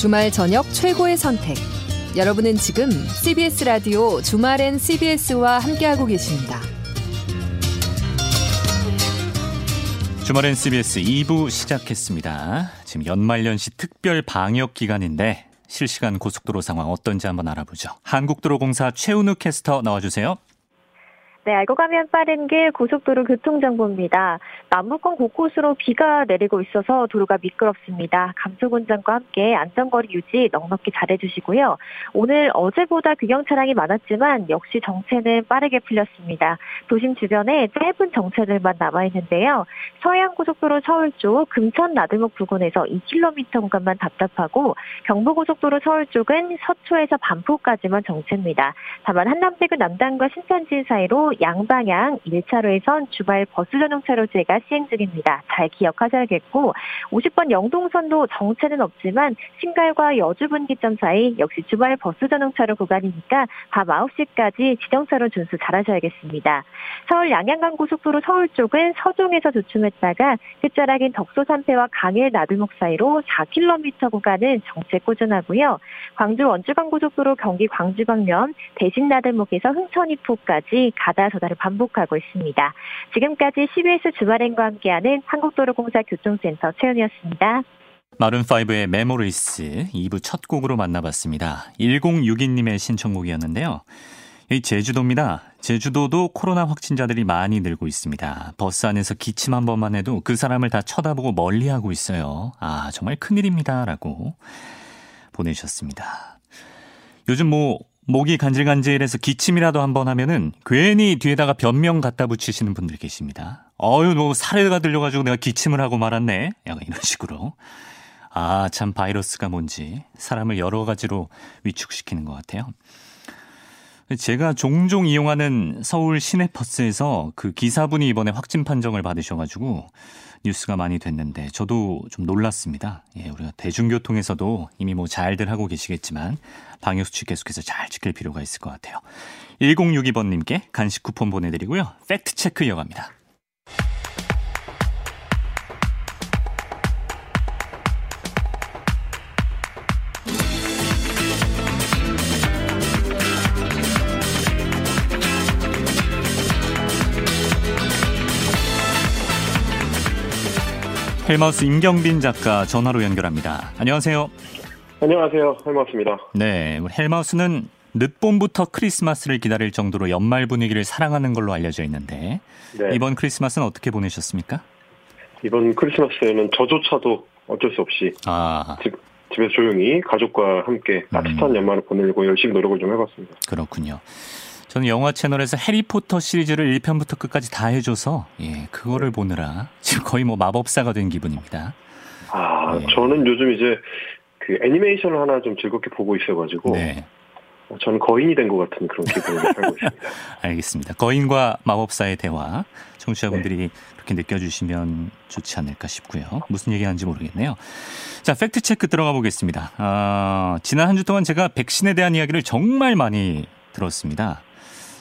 주말 저녁 최고의 선택. 여러분은 지금 CBS 라디오 주말엔 CBS와 함께하고 계십니다. 주말엔 CBS 2부 시작했습니다. 지금 연말연시 특별 방역 기간인데 실시간 고속도로 상황 어떤지 한번 알아보죠. 한국도로공사 최은우 캐스터 나와주세요. 네, 알고 가면 빠른 길 고속도로 교통정보입니다. 남부권 곳곳으로 비가 내리고 있어서 도로가 미끄럽습니다. 감속 운전과 함께 안전거리 유지 넉넉히 잘해주시고요. 오늘 어제보다 귀경 차량이 많았지만 역시 정체는 빠르게 풀렸습니다. 도심 주변에 짧은 정체들만 남아있는데요. 서해안고속도로 서울 쪽 금천 나들목 부근에서 2km 구간만 답답하고 경부고속도로 서울 쪽은 서초에서 반포까지만 정체입니다. 다만 한남대교 남단과 신탄진 사이로 양방향 1차로에선 주말 버스 전용 차로제가 시행 중입니다. 잘 기억하셔야겠고 50번 영동선도 정체는 없지만 신갈과 여주 분기점 사이 역시 주말 버스 전용 차로 구간이니까 밤 9시까지 지정차로 준수 잘하셔야겠습니다. 서울 양양간 고속도로 서울 쪽은 서종에서 주춤했다가 끝자락인 덕소 삼패와 강일 나들목 사이로 4km 구간은 정체 꾸준하고요. 광주 원주간 고속도로 경기 광주 방면 대신 나들목에서 흥천이포까지 가다 서다를 반복하고 있습니다. 지금까지 CBS 주말행과 함께하는 한국도로공사 교통센터 최연이었습니다. 마룬5의 Memories 2부 첫 곡으로 만나봤습니다. 1062님의 신청곡이었는데요. 이 제주도입니다. 제주도도 코로나 확진자들이 많이 늘고 있습니다. 버스 안에서 기침 한 번만 해도 그 사람을 다 쳐다보고 멀리하고 있어요. 아 정말 큰일입니다. 라고 보내주셨습니다. 요즘 뭐 목이 간질간질해서 기침이라도 한번 하면은 괜히 뒤에다가 변명 갖다 붙이시는 분들 계십니다. 어유, 뭐 사례가 들려가지고 내가 기침을 하고 말았네. 약간 이런 식으로. 아, 참 바이러스가 뭔지 사람을 여러 가지로 위축시키는 것 같아요. 제가 종종 이용하는 서울 시내버스에서 그 기사분이 이번에 확진 판정을 받으셔가지고 뉴스가 많이 됐는데 저도 좀 놀랐습니다. 예, 우리가 대중교통에서도 이미 뭐 잘들 하고 계시겠지만 방역수칙 계속해서 잘 지킬 필요가 있을 것 같아요. 1062번님께 간식 쿠폰 보내드리고요. 팩트체크 이어갑니다. 헬마우스 임경빈 작가 전화로 연결합니다. 안녕하세요. 안녕하세요. 헬마우스입니다. 네, 헬마우스는 늦봄부터 크리스마스를 기다릴 정도로 연말 분위기를 사랑하는 걸로 알려져 있는데 네. 이번 크리스마스는 어떻게 보내셨습니까? 이번 크리스마스에는 저조차도 어쩔 수 없이 아. 집, 집에서 조용히 가족과 함께 따뜻한 음. 연말을 보내려고 열심히 노력을 좀 해봤습니다. 그렇군요. 저는 영화 채널에서 해리포터 시리즈를 1편부터 끝까지 다 해줘서 예 그거를 보느라 지금 거의 뭐 마법사가 된 기분입니다. 아 예. 저는 요즘 이제 그 애니메이션을 하나 좀 즐겁게 보고 있어가지고 네. 저는 거인이 된 것 같은 그런 기분을 살고 있습니다. 알겠습니다. 거인과 마법사의 대화 청취자분들이 네. 그렇게 느껴주시면 좋지 않을까 싶고요. 무슨 얘기하는지 모르겠네요. 자 팩트 체크 들어가 보겠습니다. 아, 지난 한 주 동안 제가 백신에 대한 이야기를 정말 많이 들었습니다.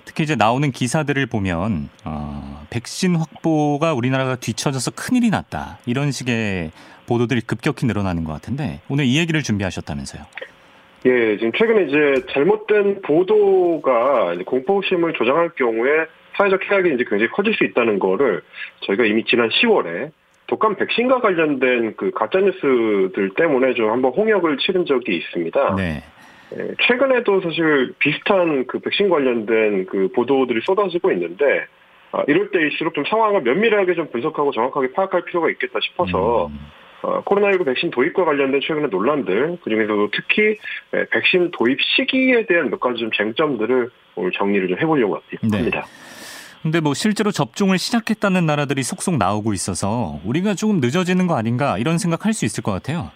특히 이제 나오는 기사들을 보면 어, 백신 확보가 우리나라가 뒤처져서 큰일이 났다 이런 식의 보도들이 급격히 늘어나는 것 같은데 오늘 이 얘기를 준비하셨다면서요? 예, 지금 최근에 이제 잘못된 보도가 공포심을 조장할 경우에 사회적 해악이 이제 굉장히 커질 수 있다는 거를 저희가 이미 지난 10월에 독감 백신과 관련된 그 가짜 뉴스들 때문에 좀 한번 홍역을 치른 적이 있습니다. 네. 예, 최근에도 사실 비슷한 그 백신 관련된 그 보도들이 쏟아지고 있는데 아, 이럴 때일수록 좀 상황을 면밀하게 좀 분석하고 정확하게 파악할 필요가 있겠다 싶어서 음. 어, 코로나19 백신 도입과 관련된 최근의 논란들 그중에서도 특히 예, 백신 도입 시기에 대한 몇 가지 좀 쟁점들을 오늘 정리를 좀 해보려고 네. 합니다. 네. 근데 뭐 실제로 접종을 시작했다는 나라들이 속속 나오고 있어서 우리가 조금 늦어지는 거 아닌가 이런 생각할 수 있을 것 같아요.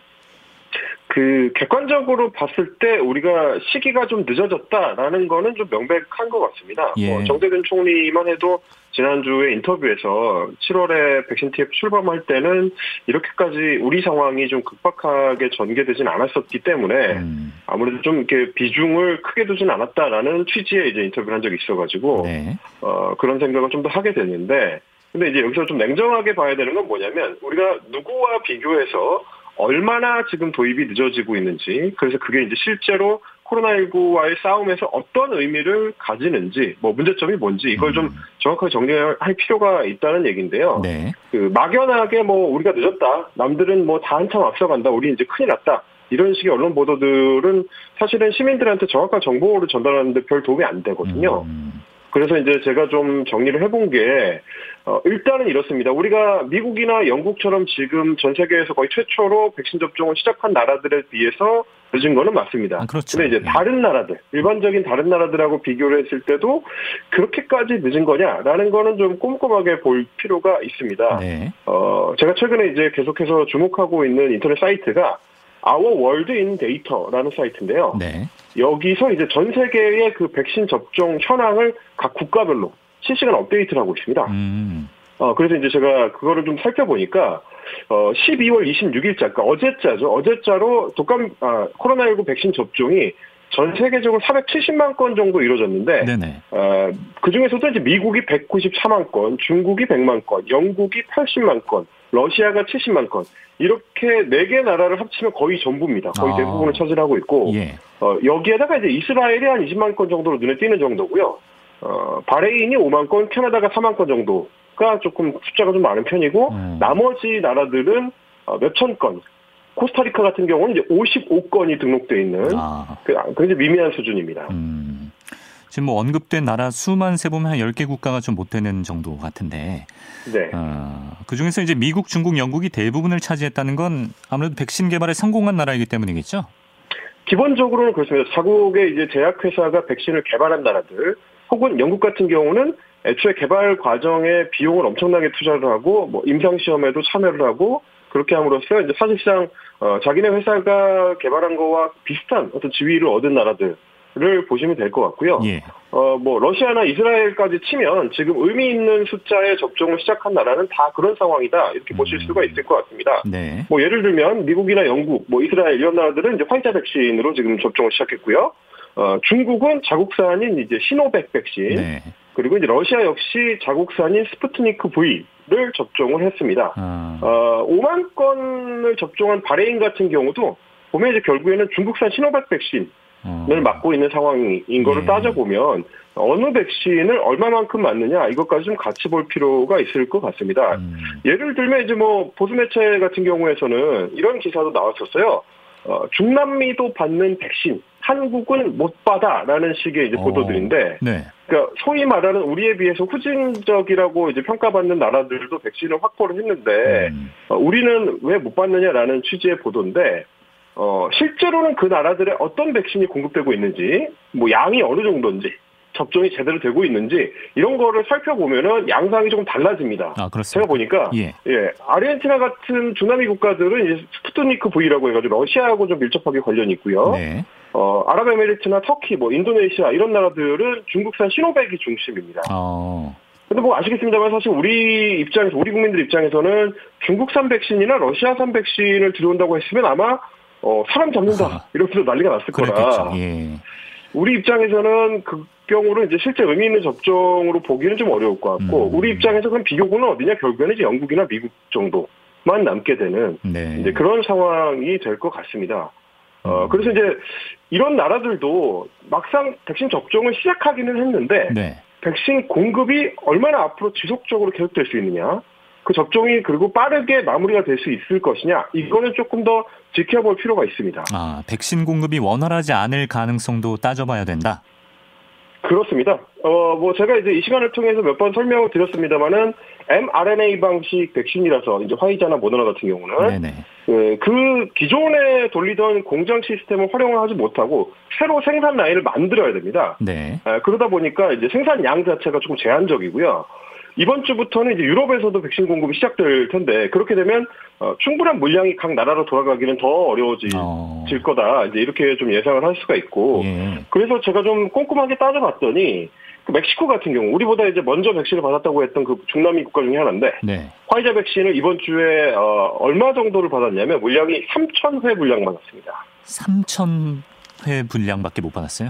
그 객관적으로 봤을 때 우리가 시기가 좀 늦어졌다라는 거는 좀 명백한 것 같습니다. 예. 뭐 정세균 총리만 해도 지난주에 인터뷰에서 7월에 백신 TF 출범할 때는 이렇게까지 우리 상황이 좀 급박하게 전개되진 않았었기 때문에 음. 아무래도 좀 이렇게 비중을 크게 두진 않았다라는 취지의 이제 인터뷰를 한 적이 있어가지고 네. 어, 그런 생각을 좀 더 하게 됐는데 근데 이제 여기서 좀 냉정하게 봐야 되는 건 뭐냐면 우리가 누구와 비교해서 얼마나 지금 도입이 늦어지고 있는지 그래서 그게 이제 실제로 코로나19와의 싸움에서 어떤 의미를 가지는지 뭐 문제점이 뭔지 이걸 좀 음. 정확하게 정리할 필요가 있다는 얘기인데요. 네. 그 막연하게 뭐 우리가 늦었다. 남들은 뭐 다 한참 앞서간다. 우리 이제 큰일 났다. 이런 식의 언론 보도들은 사실은 시민들한테 정확한 정보를 전달하는데 별 도움이 안 되거든요. 음. 그래서 이제 제가 좀 정리를 해본 게, 어, 일단은 이렇습니다. 우리가 미국이나 영국처럼 지금 전 세계에서 거의 최초로 백신 접종을 시작한 나라들에 비해서 늦은 거는 맞습니다. 아, 그렇죠. 근데 이제 네. 다른 나라들, 일반적인 다른 나라들하고 비교를 했을 때도 그렇게까지 늦은 거냐라는 거는 좀 꼼꼼하게 볼 필요가 있습니다. 네. 어, 제가 최근에 이제 계속해서 주목하고 있는 인터넷 사이트가 Our World in Data라는 사이트인데요. 네. 여기서 이제 전 세계의 그 백신 접종 현황을 각 국가별로 실시간 업데이트를 하고 있습니다. 음. 어, 그래서 이제 제가 그거를 좀 살펴보니까, 어, 12월 26일자, 그러니까 어제자죠. 어제자로 독감, 아, 코로나19 백신 접종이 전 세계적으로 470만 건 정도 이루어졌는데. 어, 그 중에서도 이제 미국이 194만 건, 중국이 100만 건, 영국이 80만 건, 러시아가 70만 건, 이렇게 네 개 나라를 합치면 거의 전부입니다. 거의 아. 대부분을 차지하고 있고, 예. 어, 여기에다가 이제 이스라엘이 한 20만 건 정도로 눈에 띄는 정도고요. 어, 바레인이 5만 건, 캐나다가 4만 건 정도가 조금 숫자가 좀 많은 편이고, 음. 나머지 나라들은 어, 몇천 건. 코스타리카 같은 경우는 이제 55건이 등록돼 있는 아. 그, 굉장히 미미한 수준입니다. 음. 지금 뭐 언급된 나라 수만 세보면 한 10개 국가가 좀 못 되는 정도 같은데, 네. 어, 그 중에서 이제 미국, 중국, 영국이 대부분을 차지했다는 건 아무래도 백신 개발에 성공한 나라이기 때문이겠죠? 기본적으로는 그렇습니다. 자국의 이제 제약회사가 백신을 개발한 나라들, 혹은 영국 같은 경우는 애초에 개발 과정에 비용을 엄청나게 투자를 하고, 뭐, 임상 시험에도 참여를 하고, 그렇게 함으로써 이제 사실상, 어, 자기네 회사가 개발한 거와 비슷한 어떤 지위를 얻은 나라들을 보시면 될 것 같고요. 예. 어, 뭐, 러시아나 이스라엘까지 치면 지금 의미 있는 숫자의 접종을 시작한 나라는 다 그런 상황이다. 이렇게 보실 음. 수가 있을 것 같습니다. 네. 뭐 예를 들면 미국이나 영국, 뭐 이스라엘 이런 나라들은 이제 화이자 백신으로 지금 접종을 시작했고요. 어, 중국은 자국산인 이제 시노백 백신, 네. 그리고 이제 러시아 역시 자국산인 스푸트니크 V를 접종을 했습니다. 아, 어, 5만 건을 접종한 바레인 같은 경우도 보면 이제 결국에는 중국산 시노백 백신을 어. 맞고 있는 상황인 거를 예. 따져보면 어느 백신을 얼마만큼 맞느냐 이것까지 좀 같이 볼 필요가 있을 것 같습니다. 음. 예를 들면 이제 뭐 보수 매체 같은 경우에서는 이런 기사도 나왔었어요. 어, 중남미도 받는 백신 한국은 못 받아라는 식의 이제 어. 보도들인데, 네. 그러니까 소위 말하는 우리에 비해서 후진적이라고 이제 평가받는 나라들도 백신을 확보를 했는데 음. 어, 우리는 왜 못 받느냐라는 취지의 보도인데. 어, 실제로는 그 나라들의 어떤 백신이 공급되고 있는지, 뭐 양이 어느 정도인지, 접종이 제대로 되고 있는지 이런 거를 살펴보면은 양상이 조금 달라집니다. 아, 제가 그렇습니다. 보니까 예. 예, 아르헨티나 같은 중남미 국가들은 이제 스푸트니크 V라고 해가지고 러시아하고 좀 밀접하게 관련이 있고요. 네. 어, 아랍에미리트나 터키, 뭐 인도네시아 이런 나라들은 중국산 시노백이 중심입니다. 어. 근데 뭐 아시겠습니다만 사실 우리 입장에서 우리 국민들 입장에서는 중국산 백신이나 러시아산 백신을 들여온다고 했으면 아마 어, 사람 잡는다 이러면서 난리가 났을 그랬겠죠. 거라. 예. 우리 입장에서는 그 경우를 이제 실제 의미 있는 접종으로 보기는 좀 어려울 것 같고 음. 우리 입장에서 그럼 비교군은 어디냐 결국에는 이제 영국이나 미국 정도만 남게 되는 네. 이제 그런 상황이 될 것 같습니다. 어 음. 그래서 이제 이런 나라들도 막상 백신 접종을 시작하기는 했는데 네. 백신 공급이 얼마나 앞으로 지속적으로 계속될 수 있느냐 그 접종이 그리고 빠르게 마무리가 될 수 있을 것이냐 이거는 조금 더 지켜볼 필요가 있습니다. 아, 백신 공급이 원활하지 않을 가능성도 따져봐야 된다. 그렇습니다. 어, 뭐, 제가 이제 이 시간을 통해서 몇 번 설명을 드렸습니다만은, mRNA 방식 백신이라서, 이제 화이자나 모더나 같은 경우는. 그, 그 기존에 돌리던 공장 시스템을 활용을 하지 못하고, 새로 생산 라인을 만들어야 됩니다. 네. 아, 그러다 보니까 이제 생산량 자체가 조금 제한적이고요. 이번 주부터는 이제 유럽에서도 백신 공급이 시작될 텐데, 그렇게 되면, 어, 충분한 물량이 각 나라로 돌아가기는 더 어려워질 어. 거다. 이제 이렇게 좀 예상을 할 수가 있고, 예. 그래서 제가 좀 꼼꼼하게 따져봤더니 그 멕시코 같은 경우 우리보다 이제 먼저 백신을 받았다고 했던 그 중남미 국가 중에 하나인데 네. 화이자 백신을 이번 주에 어, 얼마 정도를 받았냐면 물량이 3,000회 물량 받았습니다. 3,000회 분량밖에 못 받았어요?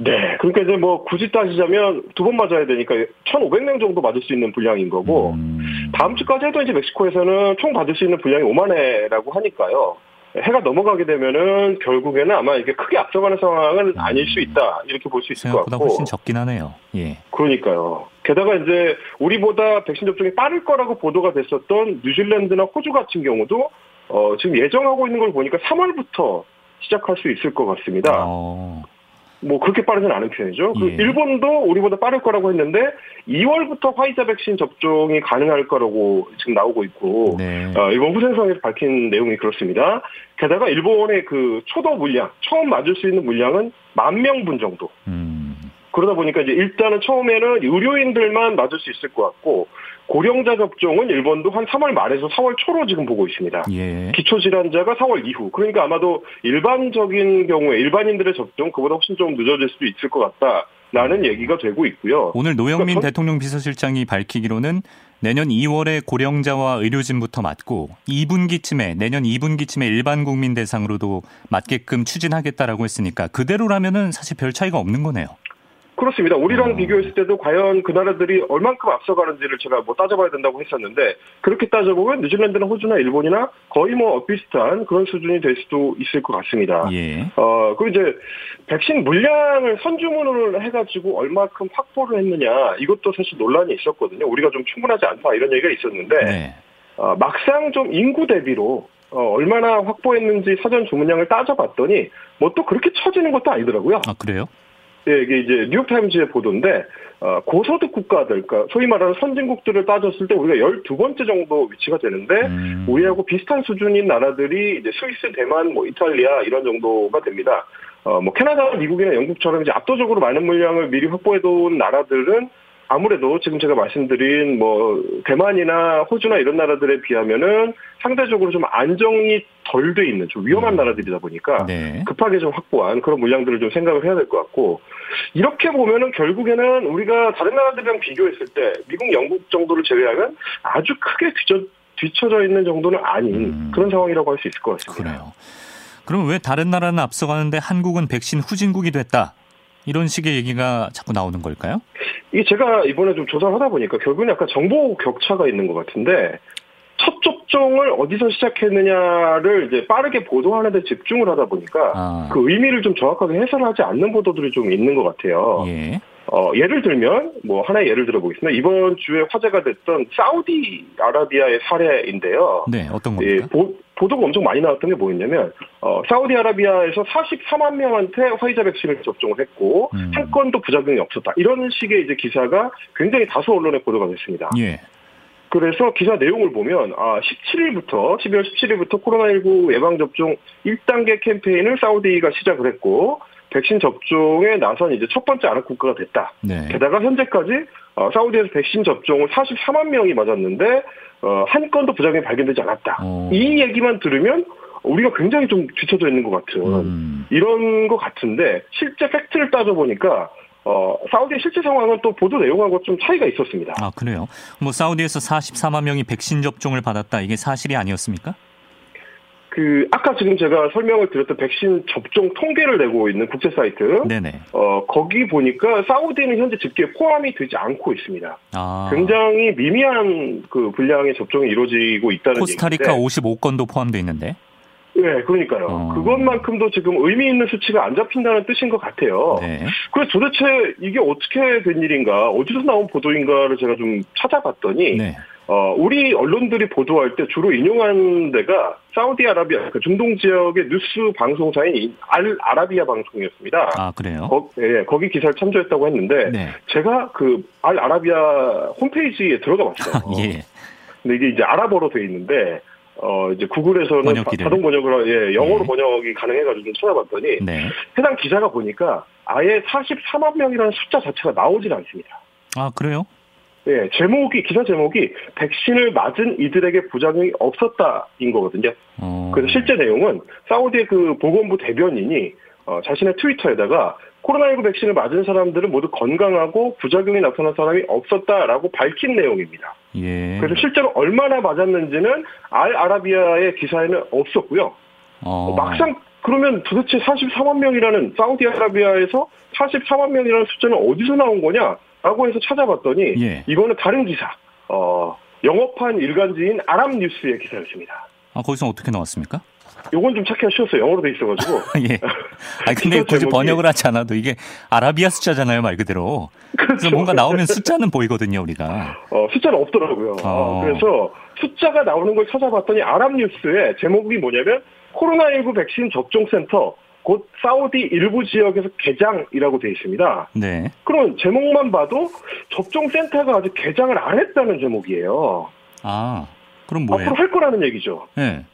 네. 그러니까 이제 뭐 굳이 따지자면 두 번 맞아야 되니까 1,500명 정도 맞을 수 있는 분량인 거고 음. 다음 주까지 해도 이제 멕시코에서는 총 받을 수 있는 분량이 5만 회라고 하니까요. 해가 넘어가게 되면은 결국에는 아마 이게 크게 앞서가는 상황은 음. 아닐 수 있다 이렇게 볼 수 있을 것 같고 훨씬 적긴 하네요. 예. 그러니까요. 게다가 이제 우리보다 백신 접종이 빠를 거라고 보도가 됐었던 뉴질랜드나 호주 같은 경우도 어, 지금 예정하고 있는 걸 보니까 3월부터 시작할 수 있을 것 같습니다. 어. 뭐 그렇게 빠르진 않은 편이죠. 그 예. 그 일본도 우리보다 빠를 거라고 했는데 2월부터 화이자 백신 접종이 가능할 거라고 지금 나오고 있고 네. 어, 일본 후생성에서 밝힌 내용이 그렇습니다. 게다가 일본의 그 초도 물량 처음 맞을 수 있는 물량은 만 명분 정도. 음. 그러다 보니까 이제 일단은 처음에는 의료인들만 맞을 수 있을 것 같고 고령자 접종은 일본도 한 3월 말에서 4월 초로 지금 보고 있습니다. 예. 기초질환자가 4월 이후. 그러니까 아마도 일반적인 경우에 일반인들의 접종 그보다 훨씬 좀 늦어질 수도 있을 것 같다. 라는 얘기가 되고 있고요. 오늘 노영민 그러니까 대통령 비서실장이 밝히기로는 내년 2월에 고령자와 의료진부터 맞고 2분기쯤에 내년 2분기쯤에 일반 국민 대상으로도 맞게끔 추진하겠다라고 했으니까 그대로라면은 사실 별 차이가 없는 거네요. 그렇습니다. 우리랑 어. 비교했을 때도 과연 그 나라들이 얼만큼 앞서가는지를 제가 뭐 따져봐야 된다고 했었는데 그렇게 따져보면 뉴질랜드나 호주나 일본이나 거의 뭐 비슷한 그런 수준이 될 수도 있을 것 같습니다. 예. 어 그리고 이제 백신 물량을 선주문을 해가지고 얼마큼 확보를 했느냐 이것도 사실 논란이 있었거든요. 우리가 좀 충분하지 않다 이런 얘기가 있었는데 네. 어, 막상 좀 인구 대비로 어, 얼마나 확보했는지 사전 주문량을 따져봤더니 뭐 또 그렇게 처지는 것도 아니더라고요. 아 그래요? 예, 이게 이제 뉴욕타임즈의 보도인데 어, 고소득 국가들, 그러니까 소위 말하는 선진국들을 따졌을 때 우리가 12번째 정도 위치가 되는데 음. 우리하고 비슷한 수준인 나라들이 이제 스위스, 대만, 뭐 이탈리아 이런 정도가 됩니다. 어, 뭐 캐나다, 미국이나 영국처럼 이제 압도적으로 많은 물량을 미리 확보해둔 나라들은 아무래도 지금 제가 말씀드린 뭐 대만이나 호주나 이런 나라들에 비하면은 상대적으로 좀 안정이 덜 돼 있는 좀 위험한 음. 나라들이다 보니까 네. 급하게 좀 확보한 그런 물량들을 좀 생각을 해야 될 것 같고 이렇게 보면은 결국에는 우리가 다른 나라들이랑 비교했을 때 미국, 영국 정도를 제외하면 아주 크게 뒤쳐, 뒤쳐져 있는 정도는 아닌 음. 그런 상황이라고 할 수 있을 것 같습니다. 그래요. 그럼 왜 다른 나라는 앞서가는데 한국은 백신 후진국이 됐다? 이런 식의 얘기가 자꾸 나오는 걸까요? 이게 제가 이번에 좀 조사를 하다 보니까 결국은 약간 정보 격차가 있는 것 같은데 첫 접종을 어디서 시작했느냐를 이제 빠르게 보도하는 데 집중을 하다 보니까 아. 그 의미를 좀 정확하게 해설하지 않는 보도들이 좀 있는 것 같아요. 예. 어, 예를 들면, 뭐, 하나의 예를 들어보겠습니다. 이번 주에 화제가 됐던 사우디아라비아의 사례인데요. 네, 어떤 겁니까? 예, 보, 보도가 엄청 많이 나왔던 게 뭐였냐면, 어, 사우디아라비아에서 44만 명한테 화이자 백신을 접종을 했고, 음. 한 건도 부작용이 없었다. 이런 식의 이제 기사가 굉장히 다수 언론에 보도가 됐습니다. 예. 그래서 기사 내용을 보면 아 17일부터 12월 17일부터 코로나19 예방 접종 1단계 캠페인을 사우디가 시작을 했고 백신 접종에 나선 이제 첫 번째 아랍 국가가 됐다. 네. 게다가 현재까지 어, 사우디에서 백신 접종을 44만 명이 맞았는데 어, 한 건도 부작용이 발견되지 않았다. 어. 이 얘기만 들으면 우리가 굉장히 좀 뒤쳐져 있는 것 같은 음. 이런 것 같은데 실제 팩트를 따져보니까 어, 사우디의 실제 상황은 또 보도 내용하고 좀 차이가 있었습니다. 아, 그래요? 뭐 사우디에서 44만 명이 백신 접종을 받았다. 이게 사실이 아니었습니까? 그 아까 지금 제가 설명을 드렸던 백신 접종 통계를 내고 있는 국제 사이트, 네네. 어 거기 보니까 사우디는 현재 집계에 포함이 되지 않고 있습니다. 아. 굉장히 미미한 그 분량의 접종이 이루어지고 있다는 코스타리카 얘기인데. 55건도 포함되어 있는데. 네, 그러니까요. 어. 그것만큼도 지금 의미 있는 수치가 안 잡힌다는 뜻인 것 같아요. 네. 그래서 도대체 이게 어떻게 된 일인가, 어디서 나온 보도인가를 제가 좀 찾아봤더니, 네. 어, 우리 언론들이 보도할 때 주로 인용한 데가 사우디아라비아, 그 중동 지역의 뉴스 방송사인 알 아라비아 방송이었습니다. 아, 그래요? 거, 예, 거기 기사를 참조했다고 했는데, 네. 제가 그 알 아라비아 홈페이지에 들어가 봤어요. 예. 근데 이게 이제 아랍어로 돼 있는데, 어, 이제 구글에서는 자동 번역을, 예, 영어로 네. 번역이 가능해가지고 좀 찾아봤더니, 네. 해당 기자가 보니까 아예 44만 명이라는 숫자 자체가 나오질 않습니다. 아, 그래요? 예, 제목이, 기사 제목이 백신을 맞은 이들에게 부작용이 없었다인 거거든요. 어... 그래서 실제 내용은 사우디의 그 보건부 대변인이 어, 자신의 트위터에다가 코로나19 백신을 맞은 사람들은 모두 건강하고 부작용이 나타난 사람이 없었다라고 밝힌 내용입니다. 예. 그래서 실제로 얼마나 맞았는지는 알 아라비아의 기사에는 없었고요. 어... 막상 그러면 도대체 44만 명이라는 사우디아라비아에서 44만 명이라는 숫자는 어디서 나온 거냐라고 해서 찾아봤더니 예. 이거는 다른 기사, 어, 영업한 일간지인 아랍뉴스의 기사였습니다. 아, 거기서 어떻게 나왔습니까? 요건 좀 찾기가 쉬웠어요. 영어로 돼 있어가지고. 예. 아 근데 굳이 제목이- 번역을 하지 않아도 이게 아라비아 숫자잖아요, 말 그대로. 그래서 그렇죠. 뭔가 나오면 숫자는 보이거든요, 우리가. 어, 숫자는 없더라고요. 어. 어, 그래서 숫자가 나오는 걸 찾아봤더니 아랍 뉴스의 제목이 뭐냐면 코로나19 백신 접종센터 곧 사우디 일부 지역에서 개장이라고 돼 있습니다. 네. 그럼 제목만 봐도 접종센터가 아직 개장을 안 했다는 제목이에요. 아, 그럼 뭐예요? 앞으로 할 거라는 얘기죠. 네.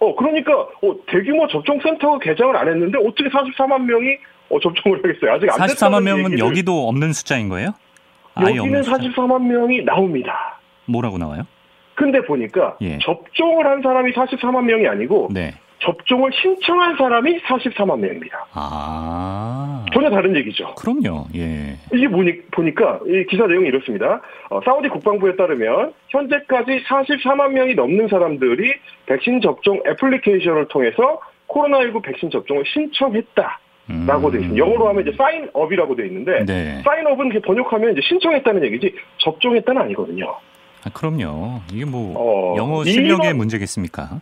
어, 그러니까 어, 대규모 접종센터가 개장을 안 했는데 어떻게 44만 명이 어, 접종을 하겠어요? 아직 안 44만 됐다는 명은 얘기를 여기도 없는 숫자인 거예요? 여기는 없는 숫자. 44만 명이 나옵니다. 뭐라고 나와요? 근데 보니까 예. 접종을 한 사람이 44만 명이 아니고 네. 접종을 신청한 사람이 44만 명입니다. 아. 전혀 다른 얘기죠. 그럼요. 예. 이게 보니, 보니까 이 기사 내용이 이렇습니다. 어, 사우디 국방부에 따르면 현재까지 44만 명이 넘는 사람들이 백신 접종 애플리케이션을 통해서 코로나19 백신 접종을 신청했다. 음. 라고 돼 있습니다. 영어로 하면 이제 사인업이라고 돼 있는데 네. 사인업은 번역하면 이제 신청했다는 얘기지 접종했다는 아니거든요. 아, 그럼요. 이게 뭐 어, 영어 실력의 이번- 문제겠습니까?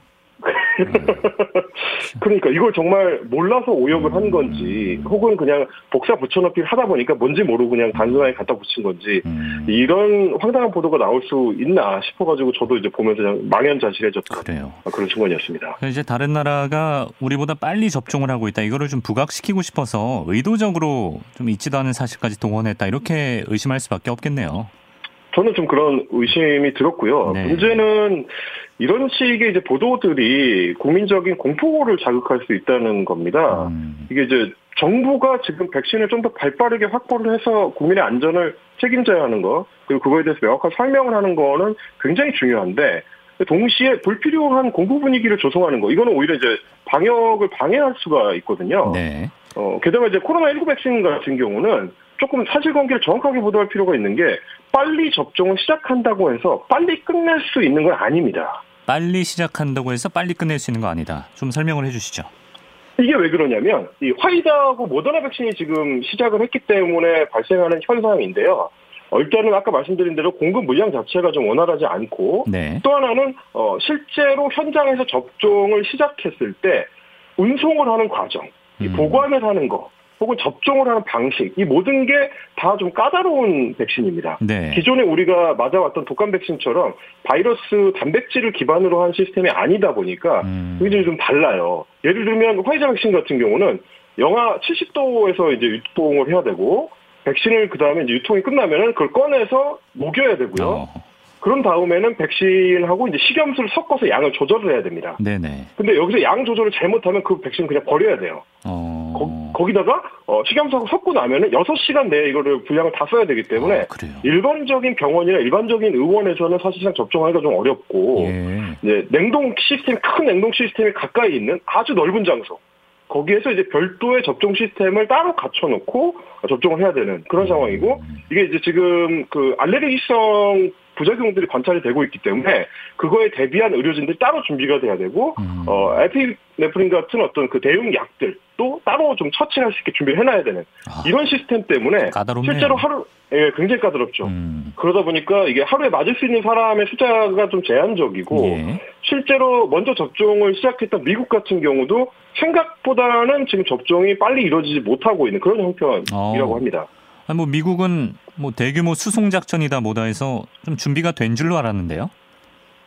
그러니까 이걸 정말 몰라서 오역을 음. 한 건지 혹은 그냥 복사 붙여넣기를 하다 보니까 뭔지 모르고 그냥 단순하게 갖다 붙인 건지 음. 이런 황당한 보도가 나올 수 있나 싶어가지고 저도 이제 보면서 그냥 망연자실해졌던 그래요. 그런 순간이었습니다. 이제 다른 나라가 우리보다 빨리 접종을 하고 있다. 이거를 좀 부각시키고 싶어서 의도적으로 좀 있지도 않은 사실까지 동원했다. 이렇게 의심할 수밖에 없겠네요. 저는 좀 그런 의심이 들었고요. 네. 문제는 이런 식의 이제 보도들이 국민적인 공포를 자극할 수 있다는 겁니다. 음. 이게 이제 정부가 지금 백신을 좀 더 발빠르게 확보를 해서 국민의 안전을 책임져야 하는 거, 그리고 그거에 대해서 명확한 설명을 하는 거는 굉장히 중요한데, 동시에 불필요한 공포 분위기를 조성하는 거, 이거는 오히려 이제 방역을 방해할 수가 있거든요. 네. 어, 게다가 이제 코로나 19 백신 같은 경우는 조금 사실관계를 정확하게 보도할 필요가 있는 게, 빨리 접종을 시작한다고 해서 빨리 끝낼 수 있는 건 아닙니다. 빨리 시작한다고 해서 빨리 끝낼 수 있는 거 아니다. 좀 설명을 해주시죠. 이게 왜 그러냐면 이 화이자하고 모더나 백신이 지금 시작을 했기 때문에 발생하는 현상인데요. 어, 일단은 아까 말씀드린 대로 공급 물량 자체가 좀 원활하지 않고 네. 또 하나는 어, 실제로 현장에서 접종을 시작했을 때 운송을 하는 과정, 이 음. 보관을 하는 거, 혹은 접종을 하는 방식, 이 모든 게 다 좀 까다로운 백신입니다. 네. 기존에 우리가 맞아왔던 독감 백신처럼 바이러스 단백질을 기반으로 한 시스템이 아니다 보니까 음. 굉장히 좀 달라요. 예를 들면 화이자 백신 같은 경우는 영하 70도에서 이제 유통을 해야 되고 백신을 그 다음에 유통이 끝나면은 그걸 꺼내서 녹여야 되고요. 어. 그런 다음에는 백신하고 이제 식염수를 섞어서 양을 조절을 해야 됩니다. 네네. 근데 여기서 양 조절을 잘못하면 그 백신 그냥 버려야 돼요. 어. 거, 기다가 식염수하고 섞고 나면은 6시간 내에 이거를 분량을 다 써야 되기 때문에 아, 그래요. 일반적인 병원이나 일반적인 의원에서는 사실상 접종하기가 좀 어렵고 예. 이제 냉동 시스템 큰 냉동 시스템이 가까이 있는 아주 넓은 장소 거기에서 이제 별도의 접종 시스템을 따로 갖춰놓고 접종을 해야 되는 그런 상황이고 이게 이제 지금 그 알레르기성 부작용들이 관찰이 되고 있기 때문에 그거에 대비한 의료진들이 따로 준비가 돼야 되고 음. 어 에피네프린 같은 어떤 그 대용 약들도 따로 좀 처치할 수 있게 준비를 해놔야 되는 아, 이런 시스템 때문에 까다롭네요. 실제로 하루 예 굉장히 까다롭죠. 음. 그러다 보니까 이게 하루에 맞을 수 있는 사람의 숫자가 좀 제한적이고 예. 실제로 먼저 접종을 시작했던 미국 같은 경우도 생각보다는 지금 접종이 빨리 이루어지지 못하고 있는 그런 형편이라고 어. 합니다. 아니, 뭐 미국은 뭐 대규모 수송 작전이다 뭐다 해서 좀 준비가 된 줄로 알았는데요.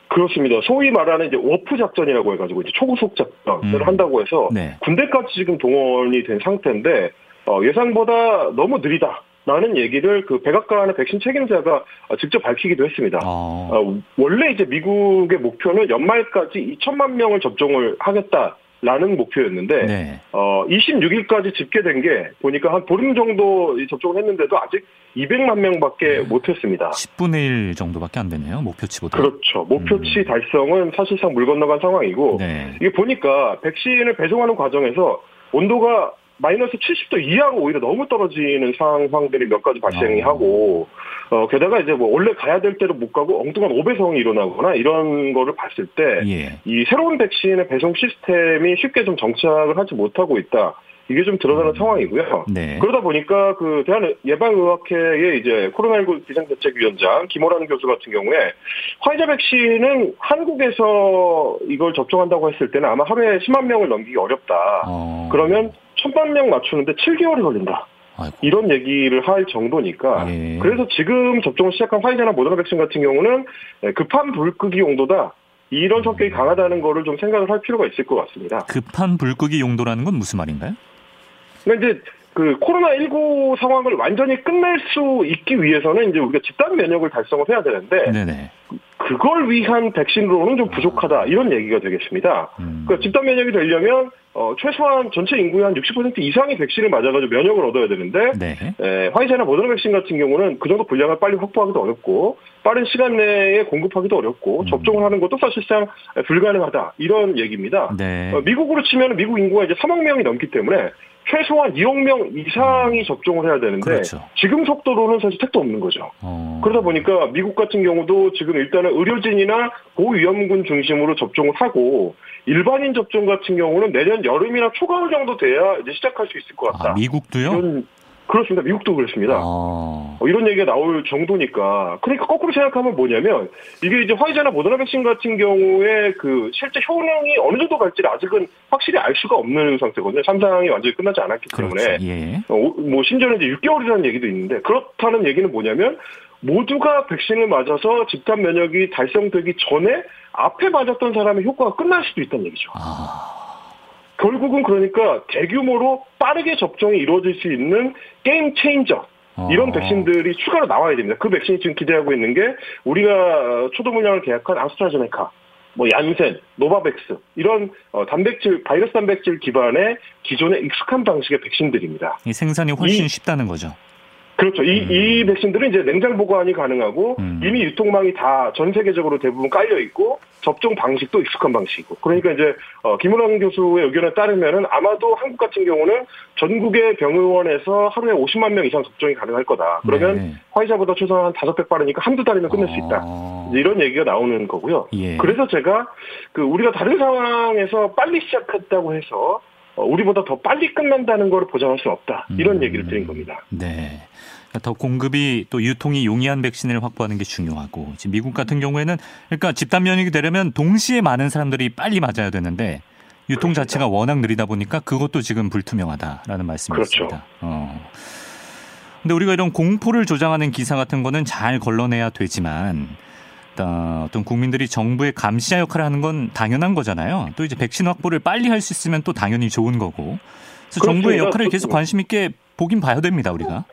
그렇습니다. 소위 말하는 이제 워프 작전이라고 해가지고 이제 초고속 작전을 음. 한다고 해서 네. 군대까지 지금 동원이 된 상태인데 어, 예상보다 너무 느리다. 라는 얘기를 그 백악관의 백신 책임자가 어, 직접 밝히기도 했습니다. 어. 어, 원래 이제 미국의 목표는 연말까지 2천만 명을 접종을 하겠다 라는 목표였는데 네. 어, 26일까지 집계된 게 보니까 한 보름 정도 이 접종을 했는데도 아직 200만 명밖에 네. 못했습니다. 10분의 1 정도밖에 안 되네요. 목표치보다. 그렇죠. 목표치 음. 달성은 사실상 물 건너간 상황이고 네. 이게 보니까 백신을 배송하는 과정에서 온도가 마이너스 70도 이하로 오히려 너무 떨어지는 상황들이 몇 가지 발생이 하고 어 게다가 이제 뭐 원래 가야 될 때로 못 가고 엉뚱한 오배성이 일어나거나 이런 거를 봤을 때이 예. 새로운 백신의 배송 시스템이 쉽게 좀 정착을 하지 못하고 있다. 이게 좀 드러나는 상황이고요. 네. 그러다 보니까 그 대한 예방의학회의 이제 코로나19 비상대책위원장 김호란 교수 같은 경우에 화이자 백신은 한국에서 이걸 접종한다고 했을 때는 아마 하루에 10만 명을 넘기기 어렵다. 어. 그러면 1000만 명 맞추는데 7개월이 걸린다. 아이고. 이런 얘기를 할 정도니까 예. 그래서 지금 접종을 시작한 화이자나 모더나 백신 같은 경우는 급한 불 끄기 용도다. 이런 성격이 강하다는 거를 좀 생각을 할 필요가 있을 것 같습니다. 급한 불끄기 용도라는 건 무슨 말인가요? 그러니까 이제 그 코로나 19 상황을 완전히 끝낼 수 있기 위해서는 이제 우리가 집단 면역을 달성을 해야 되는데 네네. 그걸 위한 백신으로는 좀 부족하다 이런 얘기가 되겠습니다. 음. 그러니까 집단 면역이 되려면 어, 최소한 전체 인구의 한 60% 이상의 백신을 맞아가지고 면역을 얻어야 되는데 네. 에, 화이자나 모더나 백신 같은 경우는 그 정도 분량을 빨리 확보하기도 어렵고 빠른 시간 내에 공급하기도 어렵고 음. 접종을 하는 것도 사실상 불가능하다 이런 얘기입니다. 네. 어, 미국으로 치면 미국 인구가 이제 3억 명이 넘기 때문에 최소한 2억 명 이상이 접종을 해야 되는데 그렇죠. 지금 속도로는 사실 택도 없는 거죠. 어. 그러다 보니까 미국 같은 경우도 지금 일단은 의료진이나 고위험군 중심으로 접종을 하고 일반인 접종 같은 경우는 내년 여름이나 초가을 정도 돼야 이제 시작할 수 있을 것 같다. 아, 미국도요? 그렇습니다. 미국도 그렇습니다. 어. 어, 이런 얘기가 나올 정도니까. 그러니까 거꾸로 생각하면 뭐냐면, 이게 이제 화이자나 모더나 백신 같은 경우에 그 실제 효능이 어느 정도 갈지를 아직은 확실히 알 수가 없는 상태거든요. 3상이 완전히 끝나지 않았기 그렇죠. 때문에. 예. 어, 뭐, 심지어는 이제 6개월이라는 얘기도 있는데, 그렇다는 얘기는 뭐냐면, 모두가 백신을 맞아서 집단 면역이 달성되기 전에 앞에 맞았던 사람의 효과가 끝날 수도 있다는 얘기죠. 아. 결국은 그러니까 대규모로 빠르게 접종이 이루어질 수 있는 게임 체인저. 어. 이런 백신들이 추가로 나와야 됩니다. 그 백신이 지금 기대하고 있는 게 우리가 초도 물량을 계약한 아스트라제네카, 뭐 얀센, 노바백스 이런 어, 단백질 바이러스 단백질 기반의 기존의 익숙한 방식의 백신들입니다. 이 생산이 훨씬 이- 쉽다는 거죠. 그렇죠. 이, 음. 이 백신들은 이제 냉장 보관이 가능하고 음. 이미 유통망이 다 전 세계적으로 대부분 깔려 있고 접종 방식도 익숙한 방식이고 그러니까 이제 어, 김은환 교수의 의견에 따르면은 아마도 한국 같은 경우는 전국의 병의원에서 하루에 50만 명 이상 접종이 가능할 거다. 그러면 네. 화이자보다 최소한 한 다섯 배 빠르니까 한두 달이면 끝낼 수 있다. 어. 이런 얘기가 나오는 거고요. 예. 그래서 제가 그 우리가 다른 상황에서 빨리 시작했다고 해서 어, 우리보다 더 빨리 끝난다는 걸 보장할 수는 없다. 이런 음. 얘기를 드린 겁니다. 네. 그러니까 더 공급이 또 유통이 용이한 백신을 확보하는 게 중요하고 지금 미국 같은 경우에는 그러니까 집단 면역이 되려면 동시에 많은 사람들이 빨리 맞아야 되는데 유통 자체가 워낙 느리다 보니까 그것도 지금 불투명하다라는 말씀이었습니다. 그렇죠. 어. 근데 우리가 이런 공포를 조장하는 기사 같은 거는 잘 걸러내야 되지만 어, 어떤 국민들이 정부의 감시자 역할을 하는 건 당연한 거잖아요. 또 이제 백신 확보를 빨리 할 수 있으면 또 당연히 좋은 거고. 그래서 정부의 그렇습니다. 역할을 계속 관심 있게 보긴 봐야 됩니다, 우리가.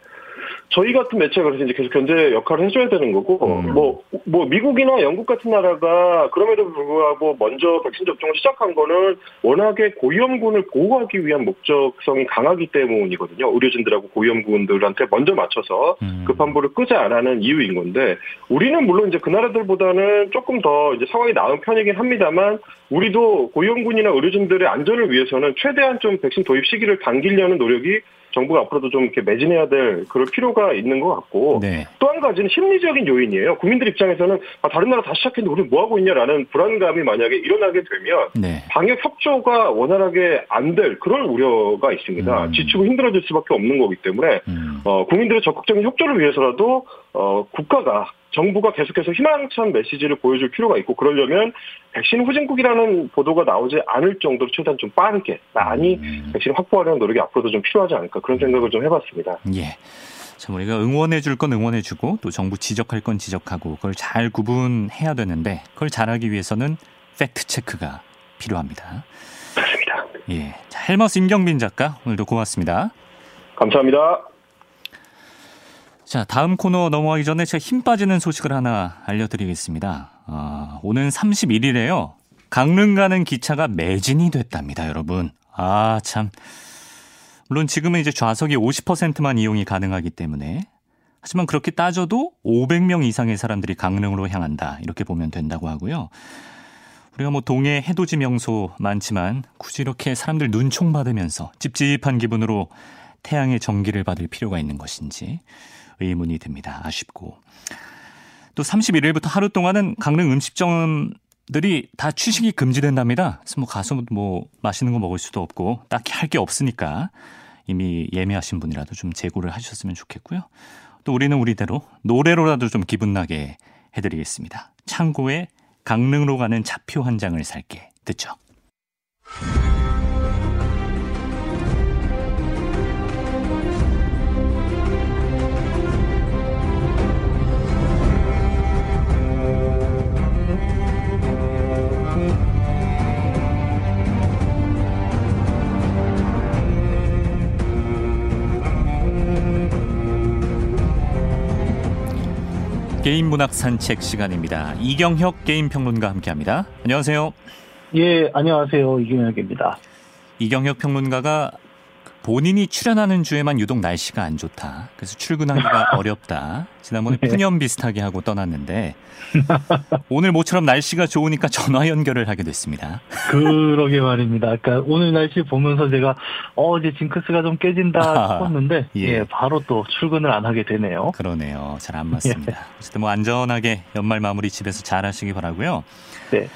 저희 같은 매체가 그래서 이제 계속 견제 역할을 해줘야 되는 거고, 음. 뭐, 뭐, 미국이나 영국 같은 나라가 그럼에도 불구하고 먼저 백신 접종을 시작한 거는 워낙에 고위험군을 보호하기 위한 목적성이 강하기 때문이거든요. 의료진들하고 고위험군들한테 먼저 맞춰서 음. 급한 불을 끄자 안 하는 이유인 건데, 우리는 물론 이제 그 나라들보다는 조금 더 이제 상황이 나은 편이긴 합니다만, 우리도 고위험군이나 의료진들의 안전을 위해서는 최대한 좀 백신 도입 시기를 당기려는 노력이 정부가 앞으로도 좀 이렇게 매진해야 될 그럴 필요가 있는 것 같고 네. 또한 가지는 심리적인 요인이에요. 국민들 입장에서는 아, 다른 나라 다 시작했는데 우리 뭐 하고 있냐라는 불안감이 만약에 일어나게 되면 네. 방역 협조가 원활하게 안 될 그런 우려가 있습니다. 음. 지치고 힘들어질 수밖에 없는 거기 때문에 음. 어, 국민들의 적극적인 협조를 위해서라도 어, 국가가 정부가 계속해서 희망찬 메시지를 보여줄 필요가 있고 그러려면 백신 후진국이라는 보도가 나오지 않을 정도로 최대한 좀 빠르게 많이 음. 백신 확보하려는 노력이 앞으로도 좀 필요하지 않을까 그런 생각을 좀 해봤습니다. 예. 참 우리가 응원해 줄 건 응원해 주고 또 정부 지적할 건 지적하고 그걸 잘 구분해야 되는데 그걸 잘하기 위해서는 팩트 체크가 필요합니다. 그렇습니다. 예. 자, 헬마우스 임경빈 작가 오늘도 고맙습니다. 감사합니다. 자, 다음 코너 넘어가기 전에 제가 힘 빠지는 소식을 하나 알려드리겠습니다. 아, 오는 31일에요. 강릉 가는 기차가 매진이 됐답니다, 여러분. 아, 참. 물론 지금은 이제 좌석이 50%만 이용이 가능하기 때문에. 하지만 그렇게 따져도 500명 이상의 사람들이 강릉으로 향한다. 이렇게 보면 된다고 하고요. 우리가 뭐 동해 해돋이 명소 많지만 굳이 이렇게 사람들 눈총 받으면서 찝찝한 기분으로 태양의 전기를 받을 필요가 있는 것인지 의문이 듭니다. 아쉽고. 또 31일부터 하루 동안은 강릉 음식점들이 다 취식이 금지된답니다. 그래서 뭐 가서 뭐 맛있는 거 먹을 수도 없고 딱히 할 게 없으니까 이미 예매하신 분이라도 좀 재고를 하셨으면 좋겠고요. 또 우리는 우리대로 노래로라도 좀 기분 나게 해드리겠습니다. 창고에 강릉으로 가는 차표 한 장을 살게 듣죠. 게임 문학 산책 시간입니다. 이경혁 게임 평론가 함께합니다. 안녕하세요. 예, 안녕하세요. 이경혁입니다. 이경혁 평론가가 본인이 출연하는 주에만 유독 날씨가 안 좋다. 그래서 출근하기가 어렵다. 지난번에 네. 푸념 비슷하게 하고 떠났는데 오늘 모처럼 날씨가 좋으니까 전화 연결을 하게 됐습니다. 그러게 말입니다. 그러니까 오늘 날씨 보면서 제가 어 이제 징크스가 좀 깨진다 아, 싶었는데 예. 예. 바로 또 출근을 안 하게 되네요. 그러네요. 잘 안 맞습니다. 어쨌든 뭐 안전하게 연말 마무리 집에서 잘 하시기 바라고요. 네.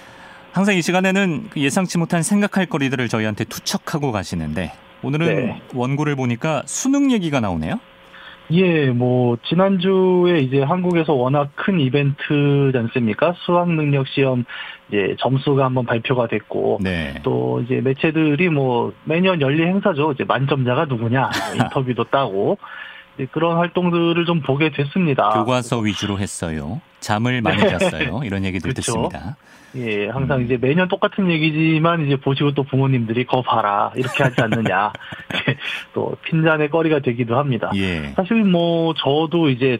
항상 이 시간에는 그 예상치 못한 생각할 거리들을 저희한테 투척하고 가시는데 오늘은 네. 원고를 보니까 수능 얘기가 나오네요. 예, 뭐 지난주에 이제 한국에서 워낙 큰 이벤트지 않습니까? 수학 능력 시험 이제 점수가 한번 발표가 됐고 네. 또 이제 매체들이 뭐 매년 열리 행사죠. 이제 만점자가 누구냐 뭐 인터뷰도 따고 그런 활동들을 좀 보게 됐습니다. 교과서 위주로 했어요. 잠을 많이 잤어요. 이런 얘기들 아. 그렇죠. 듣습니다. 예, 항상 음. 이제 매년 똑같은 얘기지만 이제 보시고 또 부모님들이 거 봐라 이렇게 하지 않느냐 또 핀잔의 거리가 되기도 합니다. 예. 사실 뭐 저도 이제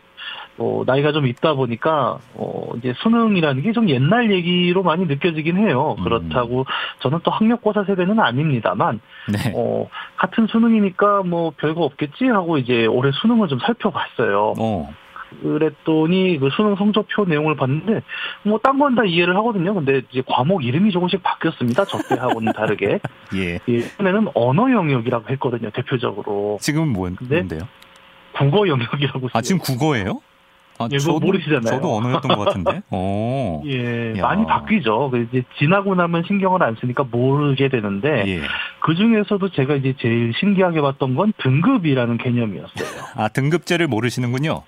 뭐 나이가 좀 있다 보니까 어 이제 수능이라는 게 좀 옛날 얘기로 많이 느껴지긴 해요. 음. 그렇다고 저는 또 학력고사 세대는 아닙니다만 네. 어 같은 수능이니까 뭐 별거 없겠지 하고 이제 올해 수능을 좀 살펴봤어요. 어. 그랬더니 그 수능 성적표 내용을 봤는데 뭐 딴 건 다 이해를 하거든요. 근데 이제 과목 이름이 조금씩 바뀌었습니다. 저 때하고는 다르게. 예. 예, 이번에는 언어 영역이라고 했거든요. 대표적으로 지금은 뭐, 네? 뭔데요? 국어 영역이라고. 아. 지금 국어예요? 아, 예, 그거 모르시잖아요. 저도 언어였던 것 같은데. 어. 예, 야. 많이 바뀌죠. 그 이제 지나고 나면 신경을 안 쓰니까 모르게 되는데 예. 그 중에서도 제가 이제 제일 신기하게 봤던 건 등급이라는 개념이었어요. 아, 등급제를 모르시는군요.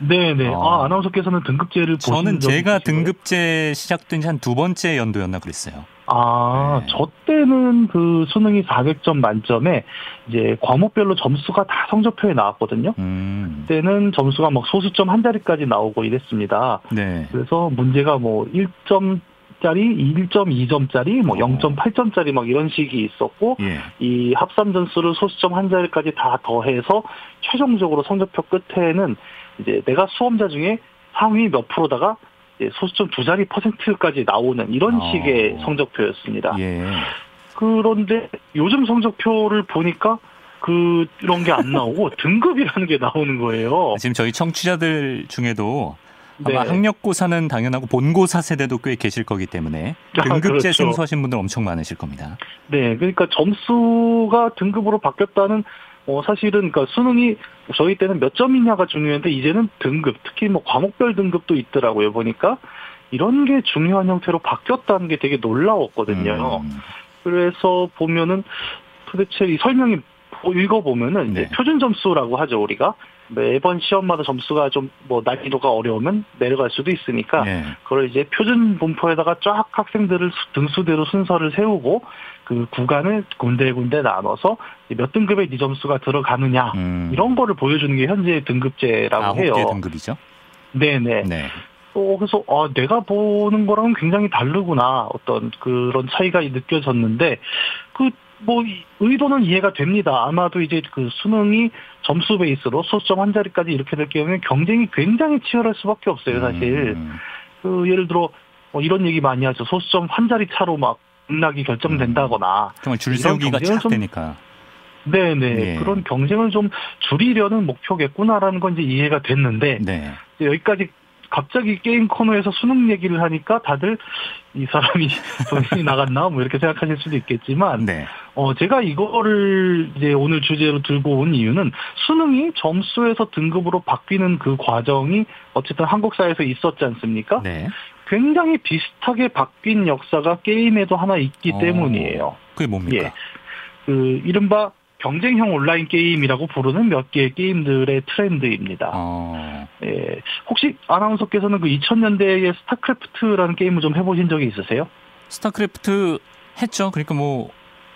네네. 아. 아, 아나운서께서는 등급제를 저는 적 제가? 등급제 시작된 지한두 번째 연도였나 그랬어요. 아, 네. 저 때는 그 수능이 400점 만점에 이제 과목별로 점수가 다 성적표에 나왔거든요. 음. 그때는 점수가 막 소수점 한 자리까지 나오고 이랬습니다. 네. 그래서 문제가 뭐 1점 짜리, 1.2점짜리, 뭐 어. 0.8점짜리 막 이런 식이 있었고, 예. 이 합산 점수를 소수점 한 자리까지 다 더해서 최종적으로 성적표 끝에는 이제 내가 수험자 중에 상위 몇 프로다가 소수점 두 자리 퍼센트까지 나오는 이런 어. 식의 성적표였습니다. 예. 그런데 요즘 성적표를 보니까 그 이런 게 안 나오고 등급이라는 게 나오는 거예요. 지금 저희 청취자들 중에도 아마 네. 학력고사는 당연하고 본고사 세대도 꽤 계실 거기 때문에 아, 등급제 그렇죠. 생소하신 분들 엄청 많으실 겁니다. 네, 그러니까 점수가 등급으로 바뀌었다는 어 사실은 그러니까 수능이 저희 때는 몇 점이냐가 중요한데 이제는 등급, 특히 뭐 과목별 등급도 있더라고요. 보니까 이런 게 중요한 형태로 바뀌었다는 게 되게 놀라웠거든요. 음. 그래서 보면은 도대체 이 설명이 보- 읽어보면은 이제 네. 표준 점수라고 하죠 우리가 매번 시험마다 점수가 좀 뭐 난이도가 어려우면 내려갈 수도 있으니까 예. 그걸 이제 표준 분포에다가 쫙 학생들을 수- 등수대로 순서를 세우고 그 구간을 군데군데 나눠서 몇 등급의 이 점수가 들어가느냐 음. 이런 거를 보여주는 게 현재 등급제라고 아홉 해요. 개 등급이죠. 네네. 네. 어, 그래서 아, 내가 보는 거랑은 굉장히 다르구나 어떤 그런 차이가 느껴졌는데 그 뭐 의도는 이해가 됩니다. 아마도 이제 그 수능이 점수 베이스로 소수점 한 자리까지 이렇게 될 경우에 경쟁이 굉장히 치열할 수밖에 없어요, 사실. 음. 그 예를 들어 뭐 이런 얘기 많이 하죠. 소수점 한 자리 차로 막 등락이 결정된다거나. 정말 줄 이런 세우기가 경쟁은 착 좀- 되니까. 네네. 예. 그런 경쟁을 좀 줄이려는 목표겠구나라는 건 이제 이해가 됐는데 네. 이제 여기까지 갑자기 게임 코너에서 수능 얘기를 하니까 다들 이 사람이 정신이 나갔나 뭐 이렇게 생각하실 수도 있겠지만 네. 어 제가 이거를 이제 오늘 주제로 들고 온 이유는 수능이 점수에서 등급으로 바뀌는 그 과정이 어쨌든 한국사에서 있었지 않습니까? 네. 굉장히 비슷하게 바뀐 역사가 게임에도 하나 있기 어. 때문이에요. 그게 뭡니까? 예. 그 이른바 경쟁형 온라인 게임이라고 부르는 몇 개의 게임들의 트렌드입니다. 어. 예. 혹시 아나운서께서는 그 2000년대의 스타크래프트라는 게임을 좀 해보신 적이 있으세요? 스타크래프트 했죠. 그러니까 뭐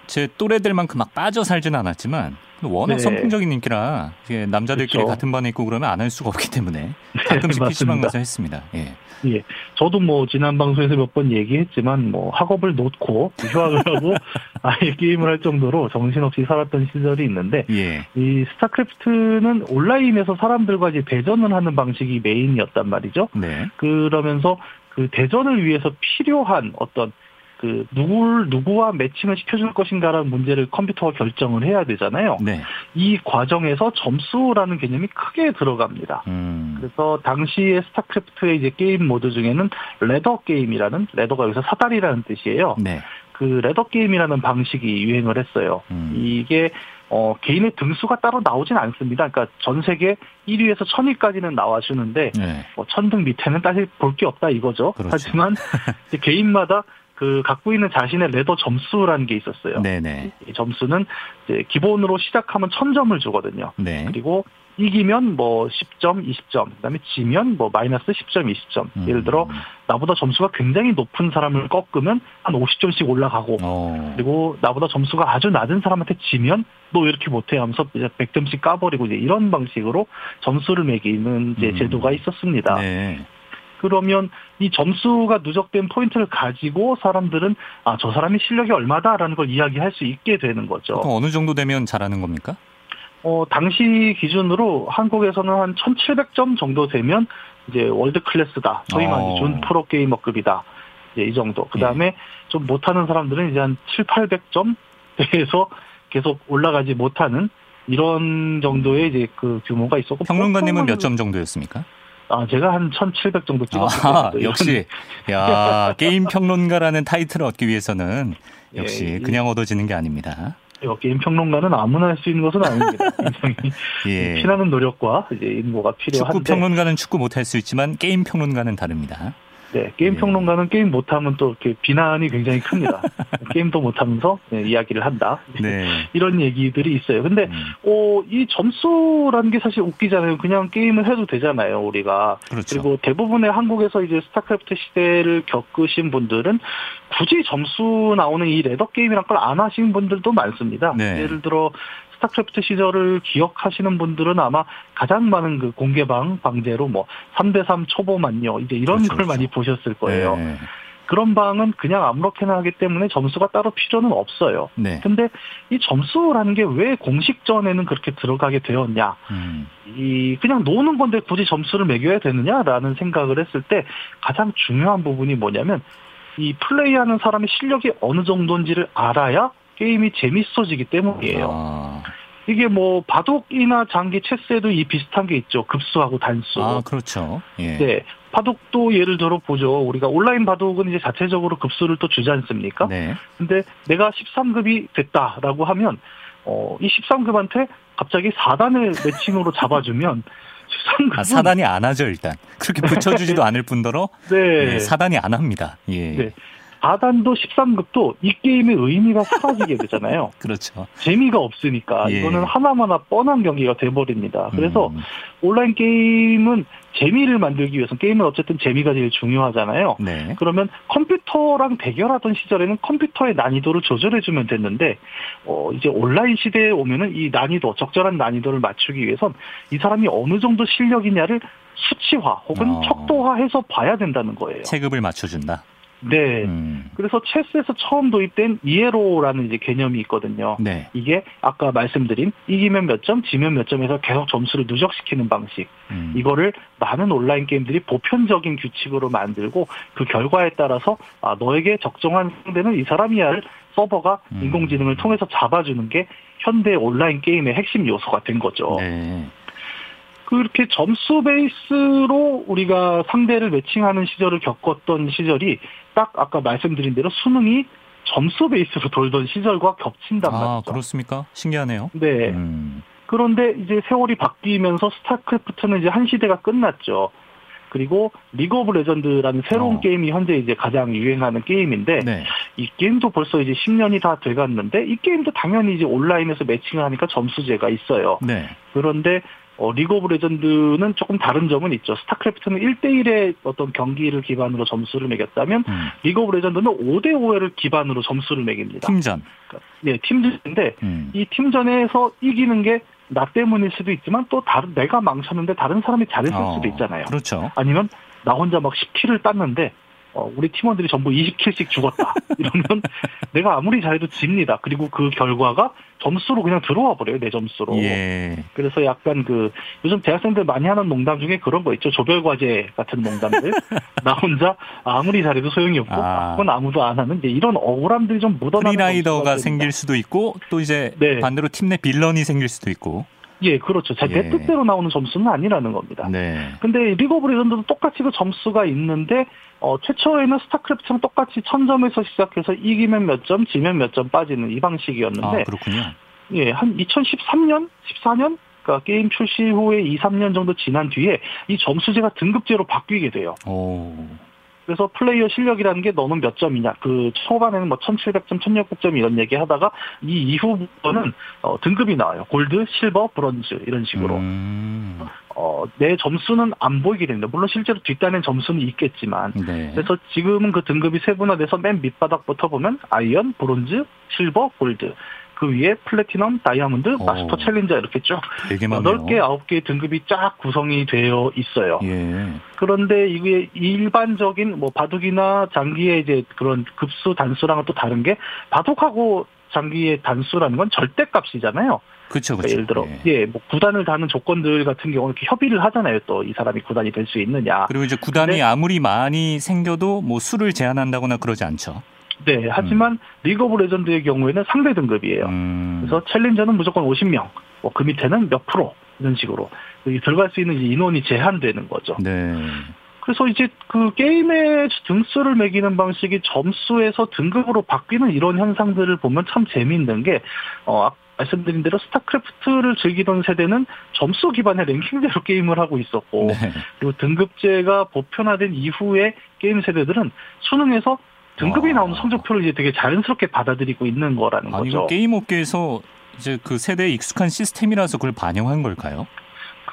제 또래들만큼 막 빠져 살지는 않았지만 워낙 네. 선풍적인 인기라 남자들끼리 그렇죠. 같은 반에 있고 그러면 안 할 수가 없기 때문에 가끔씩 네, PC방. 가서 했습니다. 예. 예. 저도 뭐 지난 방송에서 몇 번 얘기했지만 뭐 학업을 놓고 휴학을 하고 아예 게임을 할 정도로 정신없이 살았던 시절이 있는데 예. 이 스타크래프트는 온라인에서 사람들과 이제 대전을 하는 방식이 메인이었단 말이죠. 네. 그러면서 그 대전을 위해서 필요한 어떤 그 누구를 누구와 매칭을 시켜줄 것인가라는 문제를 컴퓨터가 결정을 해야 되잖아요. 네. 이 과정에서 점수라는 개념이 크게 들어갑니다. 음. 그래서 당시에 스타크래프트의 이제 게임 모드 중에는 ladder 게임이라는 ladder가 여기서 사다리라는 뜻이에요. 네. 그 ladder 게임이라는 방식이 유행을 했어요. 음. 이게 어 개인의 등수가 따로 나오진 않습니다. 그러니까 전 세계 1위에서 1000위까지는 나와주는데 네. 뭐 천등 밑에는 사실 볼게 없다 이거죠. 그렇죠. 하지만 개인마다 그 갖고 있는 자신의 레더 점수라는 게 있었어요. 네네. 이 점수는 이제 기본으로 시작하면 1000점을 주거든요. 네. 그리고 이기면 뭐 10점, 20점, 그다음에 지면 뭐 마이너스 10점, 20점. 음. 예를 들어 나보다 점수가 굉장히 높은 사람을 꺾으면 한 50점씩 올라가고 어. 그리고 나보다 점수가 아주 낮은 사람한테 지면 너왜 이렇게 못해 하면서 이제 100점씩 까버리고 이제 이런 방식으로 점수를 매기는 이제 음. 제도가 있었습니다. 네. 그러면 이 점수가 누적된 포인트를 가지고 사람들은 아 저 사람이 실력이 얼마다라는 걸 이야기할 수 있게 되는 거죠. 보통 어느 정도 되면 잘하는 겁니까? 어 당시 기준으로 한국에서는 한 1,700점 정도 되면 이제 world class다. 저희 어. 말이 준 프로 게이머급이다. 이제 이 정도. 그 다음에 좀 못하는 사람들은 이제 한 7, 800점에서 계속 올라가지 못하는 이런 정도의 이제 그 규모가 있었고 평론가님은 몇 점 정도였습니까? 아 제가 한 1,700 정도 찍었을 아. 역시 야 게임 평론가라는 타이틀을 얻기 위해서는 예, 역시 예. 그냥 얻어지는 게 아닙니다. 이거 게임 평론가는 아무나 할 수 있는 것은 아닙니다. 굉장히 예. 피나는 노력과 이제 인고가 축구 필요한데 평론가는 축구 못할 수 있지만 게임 평론가는 다릅니다. 네, 게임 예. 평론가는 게임 못하면 또 이렇게 비난이 굉장히 큽니다. 게임도 못하면서 네, 이야기를 한다. 네. 이런 얘기들이 있어요. 근데 음, 어, 이 점수라는 게 사실 웃기잖아요. 그냥 게임을 해도 되잖아요, 우리가. 그렇죠. 그리고 대부분의 한국에서 이제 스타크래프트 시대를 겪으신 분들은 굳이 점수 나오는 이 ladder 게임이란 걸 안 하신 분들도 많습니다. 네. 예를 들어 스타크래프트 시절을 기억하시는 분들은 아마 가장 많은 그 공개방 방제로 뭐 3대3 초보 만요 이제 이런 그렇죠, 걸 그렇죠. 많이 보셨을 거예요. 네. 그런 방은 그냥 아무렇게나 하기 때문에 점수가 따로 필요는 없어요. 네. 근데 이 점수라는 게 왜 공식전에는 그렇게 들어가게 되었냐? 음, 이 그냥 노는 건데 굳이 점수를 매겨야 되느냐라는 생각을 했을 때 가장 중요한 부분이 뭐냐면 이 플레이하는 사람의 실력이 어느 정도인지를 알아야 게임이 재밌어지기 때문이에요. 아, 이게 뭐 바둑이나 장기 체스에도 이 비슷한 게 있죠. 급수하고 단수. 아, 그렇죠. 예. 네. 바둑도 예를 들어 보죠. 우리가 온라인 바둑은 이제 자체적으로 급수를 또 주지 않습니까? 네. 근데 내가 13급이 됐다라고 하면 어, 이 13급한테 갑자기 4단을 매칭으로 잡아주면 13급은 아, 사단이 안 하죠, 일단. 그렇게 붙여주지도 않을 뿐더러 네. 예, 사단이 안 합니다. 예. 네. 4단도 13급도 이 게임의 의미가 사라지게 되잖아요. 그렇죠. 재미가 없으니까 예. 이거는 하나마나 뻔한 경기가 돼버립니다. 그래서 음, 온라인 게임은 재미를 만들기 위해서 게임은 어쨌든 재미가 제일 중요하잖아요. 네. 그러면 컴퓨터랑 대결하던 시절에는 컴퓨터의 난이도를 조절해주면 됐는데, 어, 이제 온라인 시대에 오면은 이 난이도, 적절한 난이도를 맞추기 위해선 이 사람이 어느 정도 실력이냐를 수치화 혹은 어. 척도화해서 봐야 된다는 거예요. 체급을 맞춰준다. 네. 음, 그래서 체스에서 처음 도입된 이에로라는 이제 개념이 있거든요. 네. 이게 아까 말씀드린 이기면 몇 점, 지면 몇 점에서 계속 점수를 누적시키는 방식. 음, 이거를 많은 온라인 게임들이 보편적인 규칙으로 만들고 그 결과에 따라서 아 너에게 적정한 상대는 이 사람이야를 서버가 음. 인공지능을 통해서 잡아주는 게 현대 온라인 게임의 핵심 요소가 된 거죠. 네. 그렇게 점수 베이스로 우리가 상대를 매칭하는 시절을 겪었던 시절이 딱 아까 말씀드린 대로 수능이 점수 베이스로 돌던 시절과 겹친단 아, 말이죠. 그렇습니까? 신기하네요. 네. 음. 그런데 이제 세월이 바뀌면서 스타크래프트는 이제 한 시대가 끝났죠. 그리고 리그 오브 레전드라는 새로운 어. 게임이 현재 이제 가장 유행하는 게임인데 네. 이 게임도 벌써 이제 10년이 다 돼갔는데 이 게임도 당연히 이제 온라인에서 매칭을 하니까 점수제가 있어요. 네. 그런데 어, 리그 오브 레전드는 조금 다른 점은 있죠. 스타크래프트는 1대1의 어떤 경기를 기반으로 점수를 매겼다면 음. 리그 오브 레전드는 5대5를 기반으로 점수를 매깁니다. 팀전. 네, 팀전인데 음. 이 팀전에서 이기는 게 나 때문일 수도 있지만 또 다른 내가 망쳤는데 다른 사람이 잘했을 어, 수도 있잖아요. 그렇죠. 아니면 나 혼자 막 10킬을 땄는데 어, 우리 팀원들이 전부 20킬씩 죽었다. 이러면 내가 아무리 잘해도 집니다. 그리고 그 결과가 점수로 그냥 들어와 버려요. 내 점수로. 예. 그래서 약간 그 요즘 대학생들 많이 하는 농담 중에 그런 거 있죠. 조별 과제 같은 농담들. 나 혼자 아무리 잘해도 소용이 없고 아. 그건 아무도 안 하는 이런 억울함들이 좀 묻어나는 free rider가 생길 수도 있고 또 이제 네. 반대로 팀 내 villain이 생길 수도 있고. 예, 그렇죠. 제 예. 내 뜻대로 나오는 점수는 아니라는 겁니다. 네. 근데 리그 오브 레전드도 똑같이 그 점수가 있는데 어, 최초에는 스타크래프트랑 똑같이 1000점에서 시작해서 이기면 몇 점, 지면 몇 점 빠지는 이 아, 방식이었는데 그렇군요. 예, 한 2013년, 14년 그러니까 게임 출시 후에 2, 3년 정도 지난 뒤에 이 점수제가 등급제로 바뀌게 돼요. 오. 그래서 플레이어 실력이라는 게 너는 몇 점이냐. 그 초반에는 뭐 1700점, 1600점 이런 얘기 하다가 이 이후부터는 어, 등급이 나와요. gold, silver, bronze 이런 식으로. 음. 어, 내 점수는 안 보이게 됩니다. 물론 실제로 뒷단엔 점수는 있겠지만. 네. 그래서 지금은 그 등급이 세분화돼서 맨 밑바닥부터 보면 iron, bronze, silver, gold. 그 위에 플래티넘, 다이아몬드, 오. 마스터 challenger 이렇게 쭉 되게 많네요. 8개, 9개의 등급이 쫙 구성이 되어 있어요. 예. 그런데 이게 일반적인 뭐 바둑이나 장기의 이제 그런 급수 단수랑은 또 다른 게 바둑하고 장기의 단수라는 건 절대값이잖아요. 그렇죠, 그러니까. 예를 들어 예. 예, 뭐 구단을 다는 조건들 같은 경우는 이렇게 협의를 하잖아요. 또 이 사람이 구단이 될 수 있느냐. 그리고 이제 구단이 근데- 아무리 많이 생겨도 뭐 수를 제한한다거나 그러지 않죠. 네, 하지만 리그 오브 레전드의 경우에는 상대 등급이에요. 음. 그래서 챌린저는 무조건 50명, 뭐 그 밑에는 몇 프로 이런 식으로 들어갈 수 있는 인원이 제한되는 거죠. 네. 그래서 이제 그 게임의 등수를 매기는 방식이 점수에서 등급으로 바뀌는 이런 현상들을 보면 참 재미있는 게, 어, 아- 말씀드린 대로 스타크래프트를 즐기던 세대는 점수 기반의 랭킹제로 게임을 하고 있었고, 네. 그리고 등급제가 보편화된 이후에 게임 세대들은 수능에서 등급이 와. 나오는 성적표를 이제 되게 자연스럽게 받아들이고 있는 거라는 아니 거죠. 게임 업계에서 이제 그 세대에 익숙한 시스템이라서 그걸 반영한 걸까요?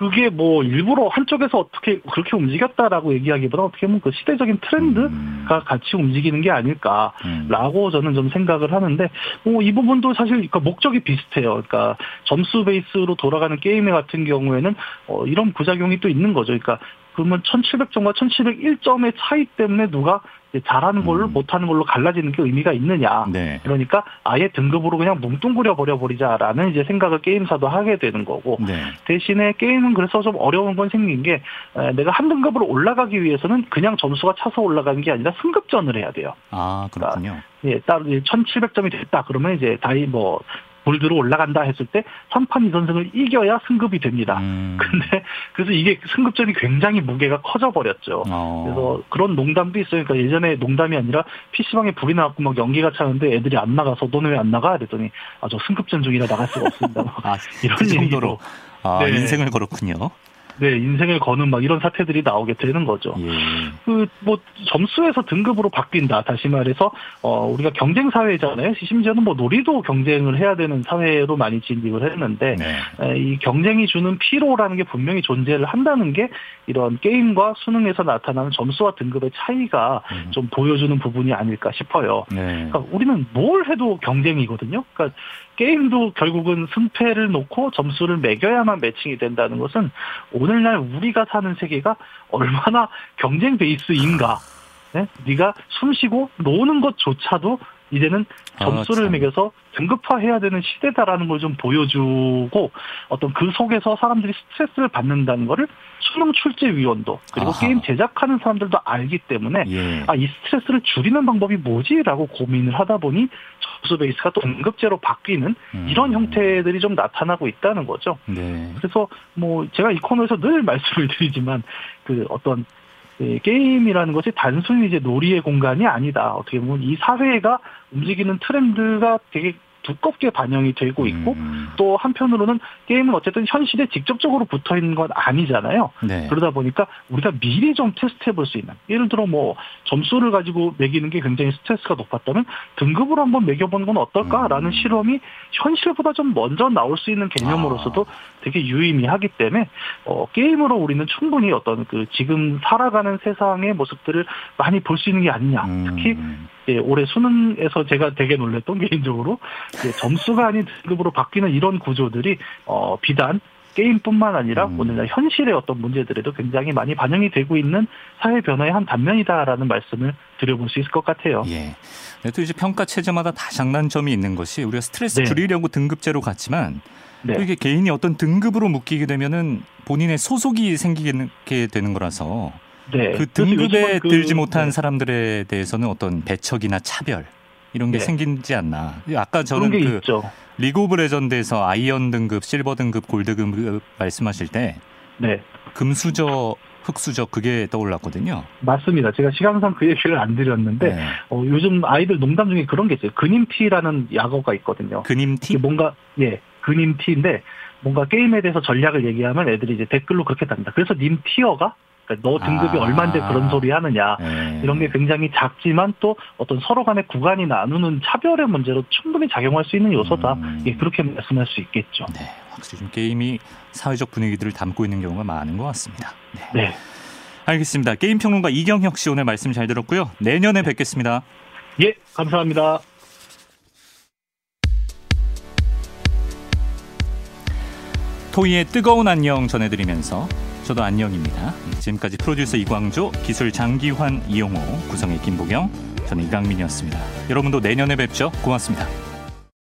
그게 뭐 일부러 한쪽에서 어떻게 그렇게 움직였다라고 얘기하기보다 어떻게 보면 그 시대적인 트렌드가 음. 같이 움직이는 게 아닐까. 음. 라고 저는 좀 생각을 하는데 뭐 이 부분도 사실 그러니까 목적이 비슷해요. 그러니까 점수 베이스로 돌아가는 게임 같은 경우에는 어, 이런 부작용이 또 있는 거죠. 그러니까 그러면 1700점과 1701점의 차이 때문에 누가 잘하는 걸로 음. 못하는 걸로 갈라지는 게 의미가 있느냐. 네. 그러니까 아예 등급으로 그냥 뭉뚱그려 버려 버리자라는 이제 생각을 게임사도 하게 되는 거고 네. 대신에 게임은 그래서 좀 어려운 건 생긴 게 에, 내가 한 등급으로 올라가기 위해서는 그냥 점수가 차서 올라가는 게 아니라 승급전을 해야 돼요. 아 그렇군요. 예, 따로 1700점이 됐다. 그러면 이제 다이 뭐 골드로 올라간다 했을 때 3판 2선승을 이겨야 승급이 됩니다. 음. 근데 그래서 이게 승급전이 굉장히 무게가 커져 버렸죠. 어. 그래서 그런 농담도 있어요. 그러니까 예전에 농담이 아니라 PC방에 불이 나갖고 막 연기가 차는데 애들이 안 나가서 너는 왜 안 나가? 그랬더니 아 저 승급전 중이라 나갈 수가 없습니다. 막 아, 이런 그 정도로. 아, 네. 인생을 걸었군요. 네, 인생을 거는 막 이런 사태들이 나오게 되는 거죠. 예. 그뭐 점수에서 등급으로 바뀐다. 다시 말해서 어 우리가 경쟁 사회잖아요. 심지어는 뭐 놀이도 경쟁을 해야 되는 사회로 많이 진입을 했는데 네. 에, 이 경쟁이 주는 피로라는 게 분명히 존재를 한다는 게 이런 게임과 수능에서 나타나는 점수와 등급의 차이가 음. 좀 보여주는 부분이 아닐까 싶어요. 네. 그러니까 우리는 뭘 해도 경쟁이거든요. 그러니까 게임도 결국은 승패를 놓고 점수를 매겨야만 매칭이 된다는 것은 오늘날 우리가 사는 세계가 얼마나 경쟁 베이스인가. 네? 네가 숨쉬고 노는 것조차도 이제는 아, 점수를 참. 매겨서 등급화해야 되는 시대다라는 걸 좀 보여주고 어떤 그 속에서 사람들이 스트레스를 받는다는 거를 수능 출제위원도 그리고 아하. 게임 제작하는 사람들도 알기 때문에 예. 아, 이 스트레스를 줄이는 방법이 뭐지라고 고민을 하다 보니 점수 베이스가 또 등급제로 바뀌는 음. 이런 형태들이 좀 나타나고 있다는 거죠. 네. 그래서 뭐 제가 이 코너에서 늘 말씀을 드리지만 그 어떤 예, 게임이라는 것이 단순히 이제 놀이의 공간이 아니다. 어떻게 보면 이 사회가 움직이는 트렌드가 되게 두껍게 반영이 되고 있고 음. 또 한편으로는 게임은 어쨌든 현실에 직접적으로 붙어 있는 건 아니잖아요. 네. 그러다 보니까 우리가 미리 좀 테스트해 볼 수 있는 예를 들어 뭐 점수를 가지고 매기는 게 굉장히 스트레스가 높았다면 등급으로 한번 매겨보는 건 어떨까라는 음. 실험이 현실보다 좀 먼저 나올 수 있는 개념으로서도 아. 되게 유의미하기 때문에 어, 게임으로 우리는 충분히 어떤 그 지금 살아가는 세상의 모습들을 많이 볼 수 있는 게 아니냐 음. 특히 예, 올해 수능에서 제가 되게 놀랬던 개인적으로 예, 점수가 아닌 등급으로 바뀌는 이런 구조들이 어, 비단 게임뿐만 아니라 음. 오늘날 현실의 어떤 문제들에도 굉장히 많이 반영이 되고 있는 사회 변화의 한 단면이다라는 말씀을 드려볼 수 있을 것 같아요. 예. 또 이제 평가 체제마다 다 장단점이 있는 것이 우리가 스트레스 네. 줄이려고 등급제로 갔지만 네. 또 이게 개인이 어떤 등급으로 묶이게 되면은 본인의 소속이 생기게 되는 거라서 네. 그 등급에 그- 들지 못한 네. 사람들에 대해서는 어떤 배척이나 차별 이런 게 네. 생기지 않나. 아까 저는 게그 있죠. 리그 오브 레전드에서 iron 등급, 실버 등급, 골드 등급 말씀하실 때 네. 금수저, 흙수저 그게 떠올랐거든요. 맞습니다. 제가 시간상 그 얘기를 안 드렸는데 네. 어, 요즘 아이들 농담 중에 그런 게 있어요. 그님티라는 약어가 있거든요. 그님티? 뭔가 예 그님티인데 뭔가 게임에 대해서 전략을 얘기하면 애들이 이제 댓글로 그렇게 답니다. 그래서 님 tier가 너 등급이 아. 얼마인데 그런 소리 하느냐 네. 이런 게 굉장히 작지만 또 어떤 서로 간의 구간이 나누는 차별의 문제로 충분히 작용할 수 있는 요소다. 음. 예, 그렇게 말씀할 수 있겠죠. 네, 확실히 좀 게임이 사회적 분위기들을 담고 있는 경우가 많은 것 같습니다. 네. 네. 알겠습니다. 게임 평론가 이경혁 씨 오늘 말씀 잘 들었고요. 내년에 뵙겠습니다. 예, 감사합니다. 토이의 뜨거운 안녕 전해드리면서 저도 안녕입니다. 지금까지 프로듀서 이광조, 기술 장기환, 이용호, 구성의 김보경, 저는 이강민이었습니다. 여러분도 내년에 뵙죠. 고맙습니다.